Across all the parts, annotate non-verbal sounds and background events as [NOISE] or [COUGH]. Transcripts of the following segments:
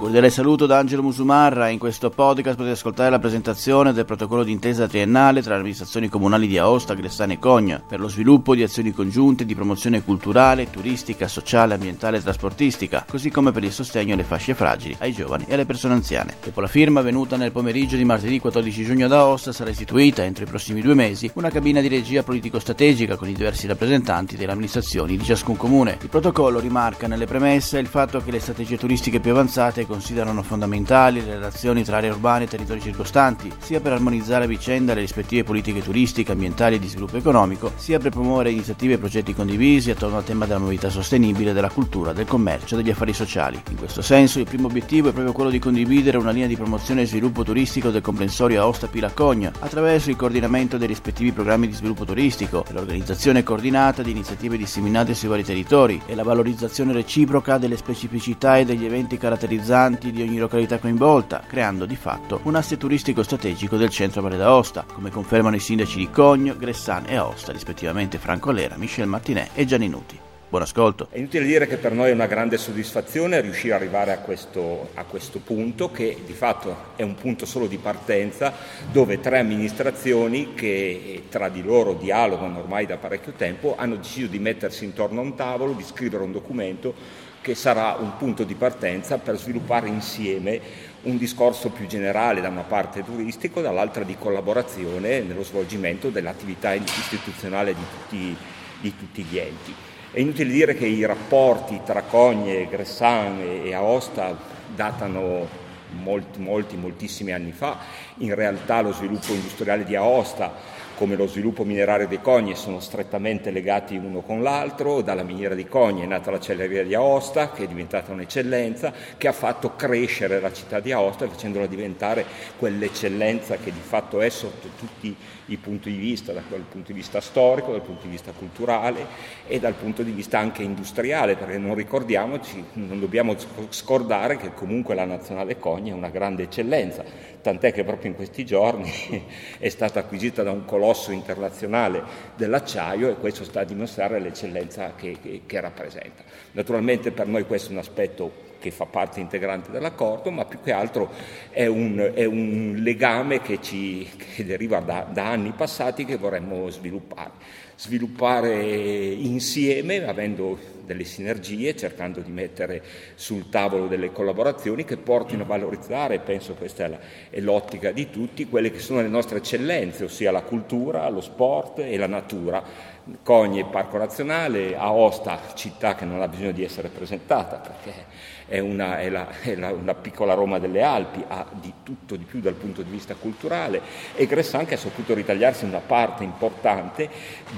Cordiale saluto da Angelo Musumarra. In questo podcast potete ascoltare la presentazione del protocollo d'intesa triennale tra le amministrazioni comunali di Aosta, Gressane e Cogna per lo sviluppo di azioni congiunte di promozione culturale, turistica, sociale, ambientale e trasportistica, così come per il sostegno alle fasce fragili, ai giovani e alle persone anziane. Dopo la firma avvenuta nel pomeriggio di martedì 14 giugno ad Aosta sarà istituita entro i prossimi due mesi una cabina di regia politico-strategica con i diversi rappresentanti delle amministrazioni di ciascun comune. Il protocollo rimarca nelle premesse il fatto che le strategie turistiche più avanzate considerano fondamentali le relazioni tra aree urbane e territori circostanti, sia per armonizzare a vicenda le rispettive politiche turistiche, ambientali e di sviluppo economico, sia per promuovere iniziative e progetti condivisi attorno al tema della mobilità sostenibile, della cultura, del commercio e degli affari sociali. In questo senso il primo obiettivo è proprio quello di condividere una linea di promozione e sviluppo turistico del comprensorio Aosta Pilacogna attraverso il coordinamento dei rispettivi programmi di sviluppo turistico, l'organizzazione coordinata di iniziative disseminate sui vari territori e la valorizzazione reciproca delle specificità e degli eventi caratterizzanti abitanti di ogni località coinvolta, creando di fatto un asse turistico strategico del centro Valle d'Aosta, come confermano i sindaci di Cogno, Gressan e Aosta, rispettivamente Franco Alera, Michel Martinè e Gianni Nuti. Buon ascolto. È inutile dire che per noi è una grande soddisfazione riuscire ad arrivare a questo, a questo, punto, che di fatto è un punto solo di partenza, dove tre amministrazioni che tra di loro dialogano ormai da parecchio tempo hanno deciso di mettersi intorno a un tavolo, di scrivere un documento che sarà un punto di partenza per sviluppare insieme un discorso più generale da una parte turistico, dall'altra di collaborazione nello svolgimento dell'attività istituzionale di tutti, di tutti gli enti. È inutile dire che i rapporti tra Cogne, Gressan e Aosta datano molti, molti, moltissimi anni fa. In realtà lo sviluppo industriale di Aosta come lo sviluppo minerario dei Cogni sono strettamente legati uno con l'altro, dalla miniera di Cogni è nata l'acciaieria di Aosta, che è diventata un'eccellenza, che ha fatto crescere la città di Aosta facendola diventare quell'eccellenza che di fatto è sotto tutti i punti di vista, dal punto di vista storico, dal punto di vista culturale e dal punto di vista anche industriale, perché non ricordiamoci, non dobbiamo scordare che comunque la nazionale Cogni è una grande eccellenza, tant'è che proprio in questi giorni [LAUGHS] è stata acquisita da un colosso internazionale dell'acciaio e questo sta a dimostrare l'eccellenza che, che, che rappresenta. Naturalmente per noi questo è un aspetto che fa parte integrante dell'accordo, ma più che altro è un, è un legame che, ci, che deriva da, da, anni passati che vorremmo sviluppare. Sviluppare insieme, avendo delle sinergie, cercando di mettere sul tavolo delle collaborazioni che portino a valorizzare, penso questa è, la, è l'ottica di tutti, quelle che sono le nostre eccellenze, ossia la cultura, lo sport e la natura Cogne Parco Nazionale, Aosta città che non ha bisogno di essere presentata perché è una, è la, è la, una piccola Roma delle Alpi, ha di tutto di più dal punto di vista culturale e Gressan che ha saputo ritagliarsi una parte importante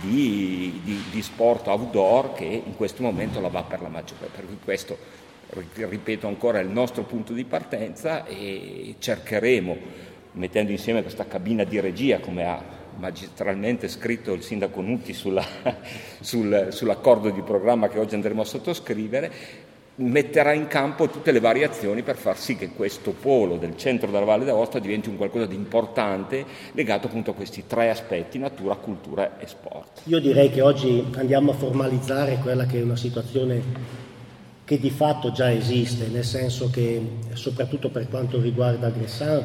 di, di, di sport outdoor che in questo momento la va per la maggiore, per cui questo ripeto ancora è il nostro punto di partenza e cercheremo mettendo insieme questa cabina di regia come ha magistralmente scritto il sindaco Nutti sulla, [LAUGHS] sul, sull'accordo di programma che oggi andremo a sottoscrivere, metterà in campo tutte le variazioni per far sì che questo polo del centro della Valle d'Aosta diventi un qualcosa di importante legato appunto a questi tre aspetti, natura, cultura e sport. Io direi che oggi andiamo a formalizzare quella che è una situazione che di fatto già esiste, nel senso che soprattutto per quanto riguarda Gressan,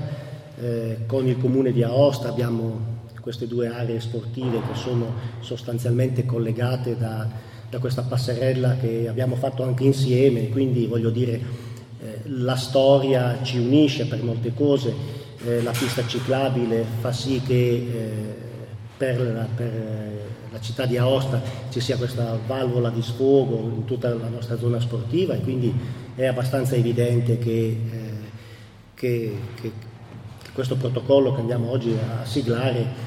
eh, con il comune di Aosta abbiamo queste due aree sportive che sono sostanzialmente collegate da, da questa passerella che abbiamo fatto anche insieme, quindi voglio dire eh, la storia ci unisce per molte cose, eh, la pista ciclabile fa sì che eh, per, la, per la città di Aosta ci sia questa valvola di sfogo in tutta la nostra zona sportiva e quindi è abbastanza evidente che, eh, che, che questo protocollo che andiamo oggi a siglare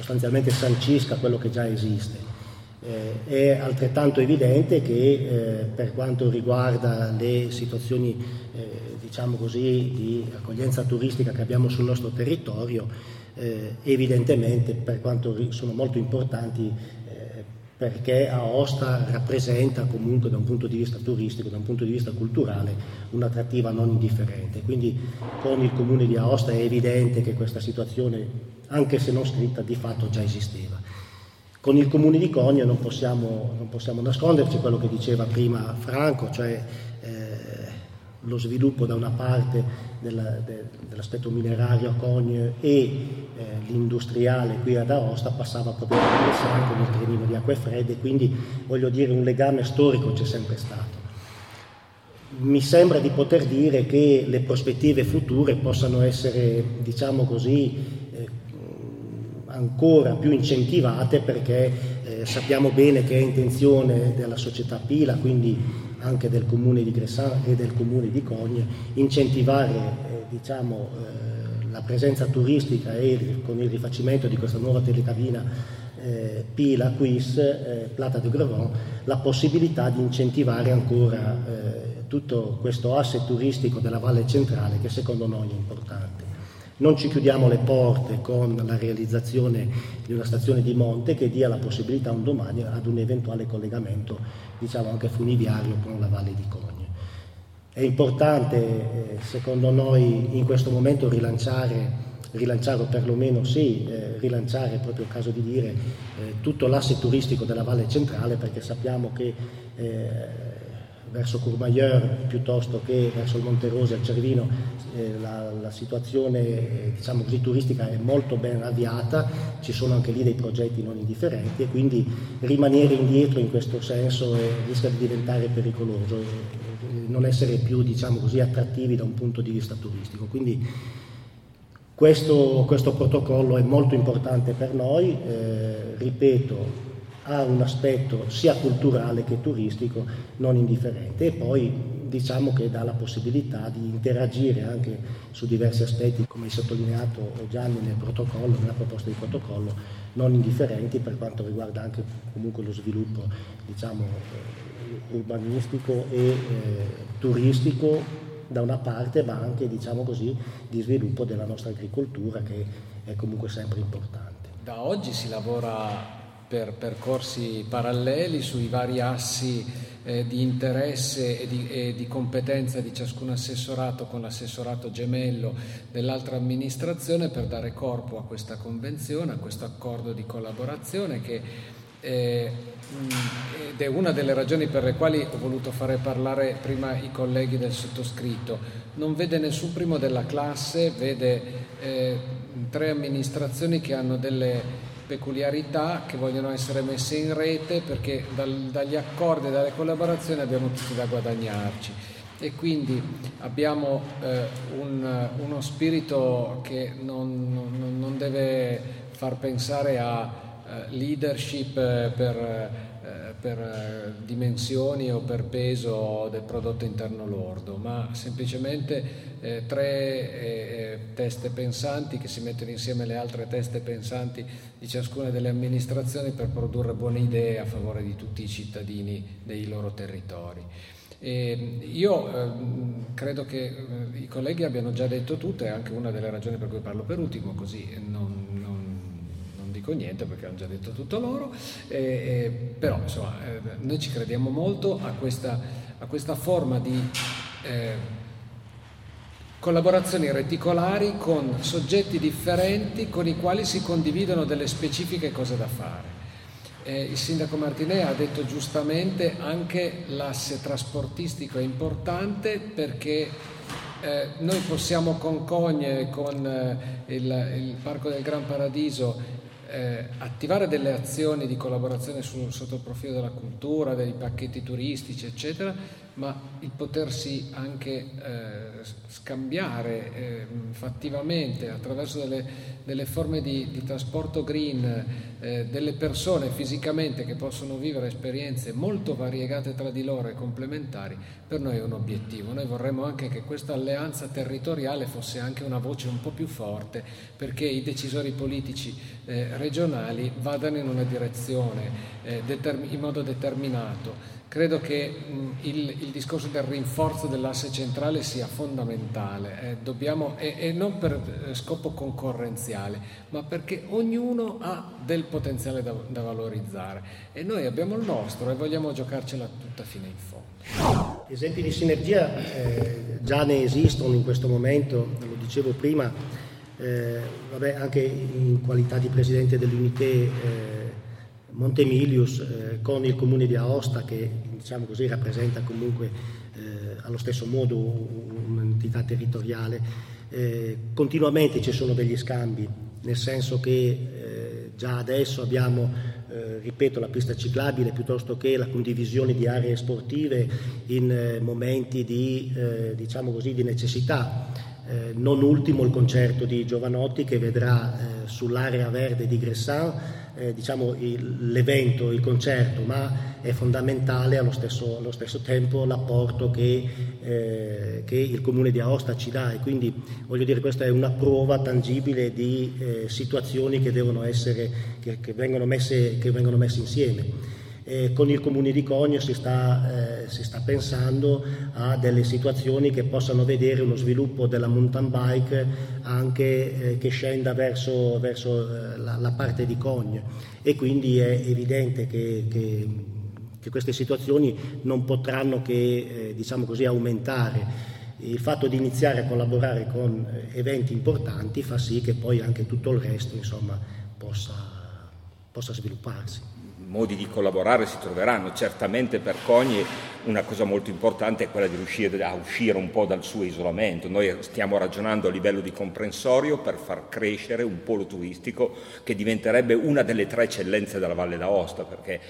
sostanzialmente sancisca quello che già esiste. Eh, è altrettanto evidente che eh, per quanto riguarda le situazioni eh, diciamo così, di accoglienza turistica che abbiamo sul nostro territorio, eh, evidentemente per quanto sono molto importanti eh, perché Aosta rappresenta comunque da un punto di vista turistico, da un punto di vista culturale, un'attrattiva non indifferente. Quindi con il comune di Aosta è evidente che questa situazione anche se non scritta, di fatto già esisteva. Con il comune di Cogno non possiamo, non possiamo nasconderci quello che diceva prima Franco, cioè eh, lo sviluppo da una parte della, de, dell'aspetto minerario a Cogne e eh, l'industriale qui ad Aosta passava proprio da Bressan con il trenino di acque fredde, quindi voglio dire un legame storico c'è sempre stato. Mi sembra di poter dire che le prospettive future possano essere, diciamo così, ancora più incentivate perché eh, sappiamo bene che è intenzione della società Pila, quindi anche del comune di Gressan e del comune di Cogne, incentivare eh, diciamo, eh, la presenza turistica e con il rifacimento di questa nuova telecabina eh, Pila Quis, eh, Plata de Grevon, la possibilità di incentivare ancora eh, tutto questo asse turistico della Valle Centrale che secondo noi è importante. Non ci chiudiamo le porte con la realizzazione di una stazione di monte che dia la possibilità un domani ad un eventuale collegamento, diciamo anche funiviario, con la Valle di Cogne. È importante, eh, secondo noi, in questo momento rilanciare rilanciare o perlomeno sì, eh, rilanciare, è proprio il caso di dire, eh, tutto l'asse turistico della Valle Centrale perché sappiamo che verso Courmayeur piuttosto che verso il Monte Rose al Cervino eh, la, la, situazione eh, diciamo così, turistica è molto ben avviata, ci sono anche lì dei progetti non indifferenti e quindi rimanere indietro in questo senso eh, rischia di diventare pericoloso, eh, non essere più diciamo così, attrattivi da un punto di vista turistico. Quindi questo, questo protocollo è molto importante per noi, eh, ripeto, ha un aspetto sia culturale che turistico non indifferente e poi diciamo che dà la possibilità di interagire anche su diversi aspetti, come hai sottolineato Gianni nel protocollo, nella proposta di protocollo, non indifferenti per quanto riguarda anche comunque lo sviluppo diciamo, eh, urbanistico e eh, turistico da una parte, ma anche diciamo così, di sviluppo della nostra agricoltura che è comunque sempre importante. Da oggi si lavora per percorsi paralleli sui vari assi eh, di interesse e di, e di, competenza di ciascun assessorato con l'assessorato gemello dell'altra amministrazione per dare corpo a questa convenzione, a questo accordo di collaborazione che eh, ed è una delle ragioni per le quali ho voluto fare parlare prima i colleghi del sottoscritto. Non vede nessun primo della classe, vede eh, tre amministrazioni che hanno delle peculiarità che vogliono essere messe in rete perché dal, dagli accordi e dalle collaborazioni abbiamo tutti da guadagnarci. E quindi abbiamo eh, un, uno spirito che non, non, non, deve far pensare a eh, leadership eh, per per eh, dimensioni o per peso del prodotto interno lordo, ma semplicemente eh, tre eh, teste pensanti che si mettono insieme alle altre teste pensanti di ciascuna delle amministrazioni per produrre buone idee a favore di tutti i cittadini dei loro territori. E io eh, credo che eh, i colleghi abbiano già detto tutto, è anche una delle ragioni per cui parlo per ultimo, così non dico niente perché hanno già detto tutto loro, eh, però insomma eh, noi ci crediamo molto a questa, a questa forma di eh, collaborazioni reticolari con soggetti differenti con i quali si condividono delle specifiche cose da fare. Eh, il sindaco Martinè ha detto giustamente anche l'asse trasportistico è importante perché eh, noi possiamo con Cogne, con eh, il, il, Parco del Gran Paradiso eh, attivare delle azioni di collaborazione sul, sotto il profilo della cultura, dei pacchetti turistici, eccetera, ma il potersi anche eh, scambiare eh, fattivamente attraverso delle, delle forme di, di, trasporto green eh, delle persone fisicamente che possono vivere esperienze molto variegate tra di loro e complementari, per noi è un obiettivo. Noi vorremmo anche che questa alleanza territoriale fosse anche una voce un po' più forte perché i decisori politici eh, regionali vadano in una direzione eh, in modo determinato Credo che mh, il, il, discorso del rinforzo dell'asse centrale sia fondamentale, eh, dobbiamo, e, e, non per eh, scopo concorrenziale, ma perché ognuno ha del potenziale da, da, valorizzare e noi abbiamo il nostro e vogliamo giocarcela tutta fino in fondo. Esempi di sinergia eh, già ne esistono in questo momento, lo dicevo prima, eh, vabbè, anche in qualità di presidente dell'Unité eh, Montemilius eh, con il comune di Aosta che diciamo così, rappresenta comunque eh, allo stesso modo un'entità territoriale, eh, continuamente ci sono degli scambi, nel senso che eh, già adesso abbiamo, eh, ripeto, la pista ciclabile piuttosto che la condivisione di aree sportive in eh, momenti di, diciamo così, di necessità. Non ultimo il concerto di Giovanotti che vedrà sull'area verde di Gressan eh, diciamo, il, l'evento, il concerto, ma è fondamentale allo stesso, allo stesso tempo l'apporto che, eh, che, il comune di Aosta ci dà e quindi voglio dire questa è una prova tangibile di eh, situazioni che, essere, che, che, vengono messe, che vengono messe insieme. Eh, con il comune di Cogno si sta, eh, si sta, pensando a delle situazioni che possano vedere uno sviluppo della mountain bike anche eh, che scenda verso, verso eh, la, la, parte di Cogno e quindi è evidente che, che, che queste situazioni non potranno che eh, diciamo così, aumentare. Il fatto di iniziare a collaborare con eh, eventi importanti fa sì che poi anche tutto il resto insomma, possa, possa svilupparsi modi di collaborare si troveranno. Certamente per Cogni una cosa molto importante è quella di riuscire a uscire un po' dal suo isolamento. Noi stiamo ragionando a livello di comprensorio per far crescere un polo turistico che diventerebbe una delle tre eccellenze della Valle d'Aosta, perché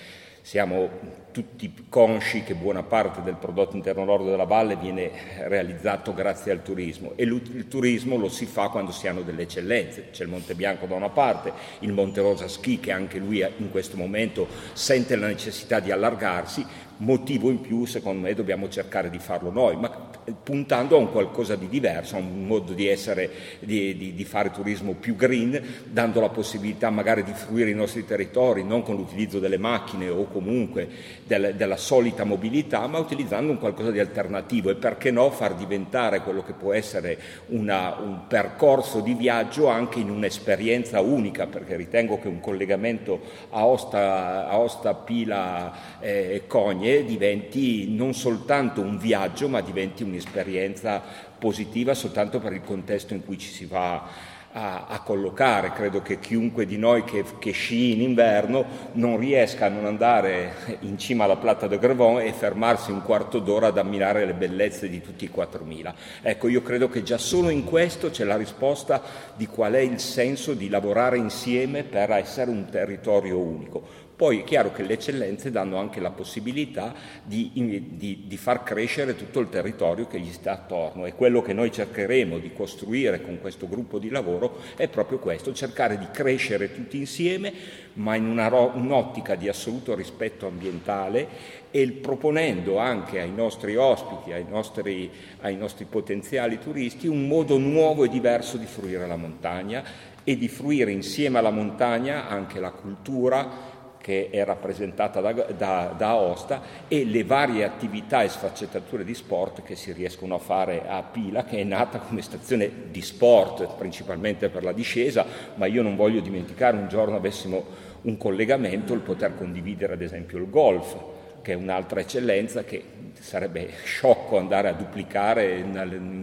siamo tutti consci che buona parte del prodotto interno lordo della valle viene realizzato grazie al turismo e il turismo lo si fa quando si hanno delle eccellenze. C'è il Monte Bianco da una parte, il Monte Rosa Ski che anche lui in questo momento sente la necessità di allargarsi, motivo in più secondo me dobbiamo cercare di farlo noi, ma puntando a un qualcosa di diverso, a un modo di, essere, di, di, di, fare turismo più green, dando la possibilità magari di fruire i nostri territori non con l'utilizzo delle macchine o comunque del, della solita mobilità, ma utilizzando un qualcosa di alternativo e perché no far diventare quello che può essere una, un percorso di viaggio anche in un'esperienza unica, perché ritengo che un collegamento a Osta, a Osta Pila e eh, Cogne diventi non soltanto un viaggio, ma diventi un un'esperienza positiva soltanto per il contesto in cui ci si va a, a collocare. Credo che chiunque di noi che, che, sci in inverno non riesca a non andare in cima alla Plata de Grevon e fermarsi un quarto d'ora ad ammirare le bellezze di tutti i 4000. Ecco, io credo che già solo in questo c'è la risposta di qual è il senso di lavorare insieme per essere un territorio unico. Poi è chiaro che le eccellenze danno anche la possibilità di, di, di, far crescere tutto il territorio che gli sta attorno e quello che noi cercheremo di costruire con questo gruppo di lavoro è proprio questo, cercare di crescere tutti insieme ma in una, un'ottica di assoluto rispetto ambientale e proponendo anche ai nostri ospiti, ai nostri, ai nostri potenziali turisti un modo nuovo e diverso di fruire la montagna e di fruire insieme alla montagna anche la cultura, che è rappresentata da, da, da, Aosta e le varie attività e sfaccettature di sport che si riescono a fare a Pila, che è nata come stazione di sport, principalmente per la discesa, ma io non voglio dimenticare un giorno avessimo un collegamento, il poter condividere ad esempio il golf, che è un'altra eccellenza che sarebbe sciocco andare a duplicare in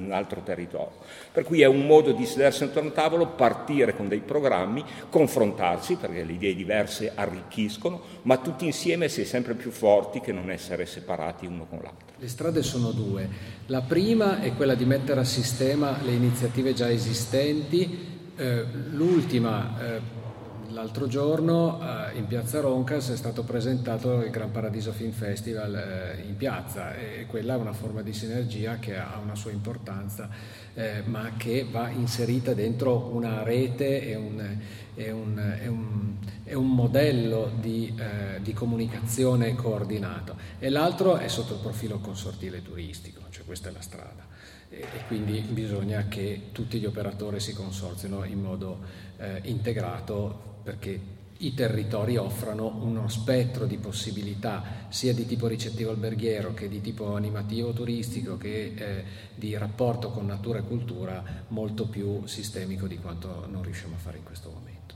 un altro territorio. Per cui è un modo di sedersi intorno a tavolo, partire con dei programmi, confrontarsi, perché le idee diverse arricchiscono, ma tutti insieme si è sempre più forti che non essere separati uno con l'altro. Le strade sono due. La prima è quella di mettere a sistema le iniziative già esistenti, eh, l'ultima eh, L'altro giorno eh, in piazza Roncas è stato presentato il Gran Paradiso Film Festival eh, in piazza e quella è una forma di sinergia che ha una sua importanza, eh, ma che va inserita dentro una rete e un, e un, e un, e un modello di, eh, di, comunicazione coordinato. E l'altro è sotto il profilo consortile turistico, cioè questa è la strada e quindi bisogna che tutti gli operatori si consorzino in modo eh, integrato perché i territori offrono uno spettro di possibilità sia di tipo ricettivo alberghiero che di tipo animativo turistico che eh, di rapporto con natura e cultura molto più sistemico di quanto non riusciamo a fare in questo momento.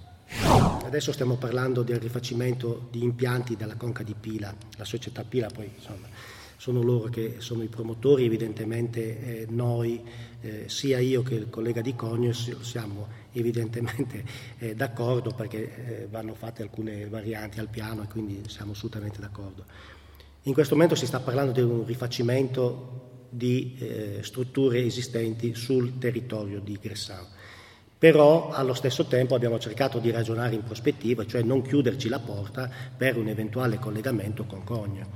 Adesso stiamo parlando del rifacimento di impianti della conca di Pila, la società Pila poi insomma sono loro che sono i promotori, evidentemente eh, noi, eh, sia io che il collega di Cognos, siamo evidentemente eh, d'accordo perché eh, vanno fatte alcune varianti al piano e quindi siamo assolutamente d'accordo. In questo momento si sta parlando di un rifacimento di eh, strutture esistenti sul territorio di Gressano. Però allo stesso tempo abbiamo cercato di ragionare in prospettiva, cioè non chiuderci la porta per un eventuale collegamento con Cogna.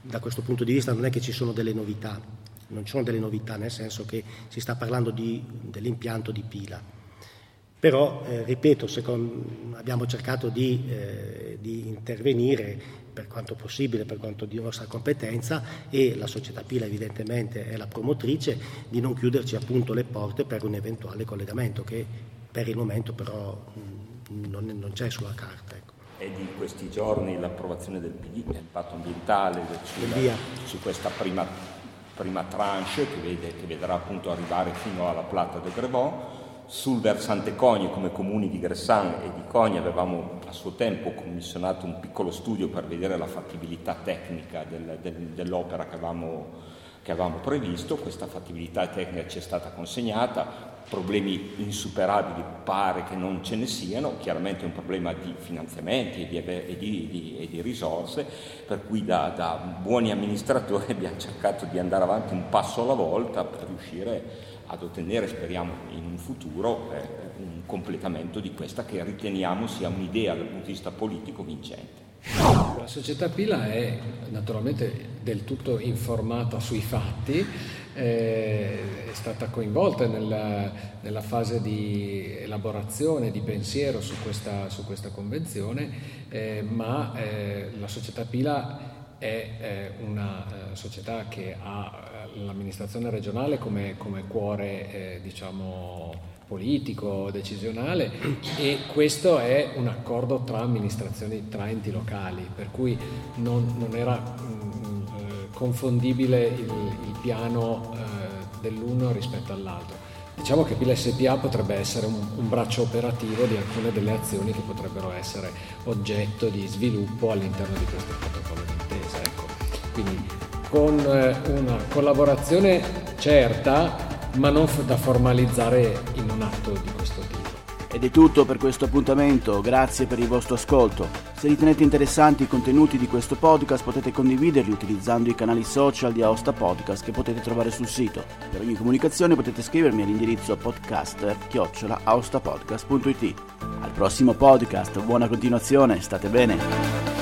Da questo punto di vista non è che ci sono delle novità, non ci sono delle novità nel senso che si sta parlando di, dell'impianto di pila. Però, eh, ripeto, secondo, abbiamo cercato di, eh, di intervenire per quanto possibile, per quanto di nostra competenza e la società Pila evidentemente è la promotrice di non chiuderci appunto le porte per un eventuale collegamento che per il momento però non, non c'è sulla carta. Ecco. È di questi giorni l'approvazione del PD, l'impatto ambientale sulla, su questa prima, prima tranche che, vede, che vedrà appunto arrivare fino alla Plata de Grevon sul versante Cogne come comuni di Gressan e di Cogne avevamo a suo tempo commissionato un piccolo studio per vedere la fattibilità tecnica del, del, dell'opera che avevamo, che avevamo previsto, questa fattibilità tecnica ci è stata consegnata, problemi insuperabili pare che non ce ne siano, chiaramente è un problema di finanziamenti e di, e di, di, e di risorse, per cui da, da, buoni amministratori [LAUGHS] abbiamo cercato di andare avanti un passo alla volta per riuscire ad ottenere, speriamo in un futuro, eh, un completamento di questa che riteniamo sia un'idea dal punto di vista politico vincente. La società Pila è naturalmente del tutto informata sui fatti, eh, è stata coinvolta nella, nella, fase di elaborazione, di pensiero su questa, su questa convenzione, eh, ma eh, la società Pila è una eh, società che ha eh, l'amministrazione regionale come, come cuore eh, diciamo, politico, decisionale e questo è un accordo tra amministrazioni, tra enti locali, per cui non, non era mh, mm, eh, confondibile il, il piano eh, dell'uno rispetto all'altro. Diciamo che Pila SPA potrebbe essere un, un, braccio operativo di alcune delle azioni che potrebbero essere oggetto di sviluppo all'interno di questo protocollo. Quindi con eh, una collaborazione certa, ma non da formalizzare in un atto di questo tipo. Ed è tutto per questo appuntamento, grazie per il vostro ascolto. Se ritenete interessanti i contenuti di questo podcast potete condividerli utilizzando i canali social di Aosta Podcast che potete trovare sul sito. Per ogni comunicazione potete scrivermi all'indirizzo podcaster-aostapodcast.it. Al prossimo podcast, buona continuazione, state bene!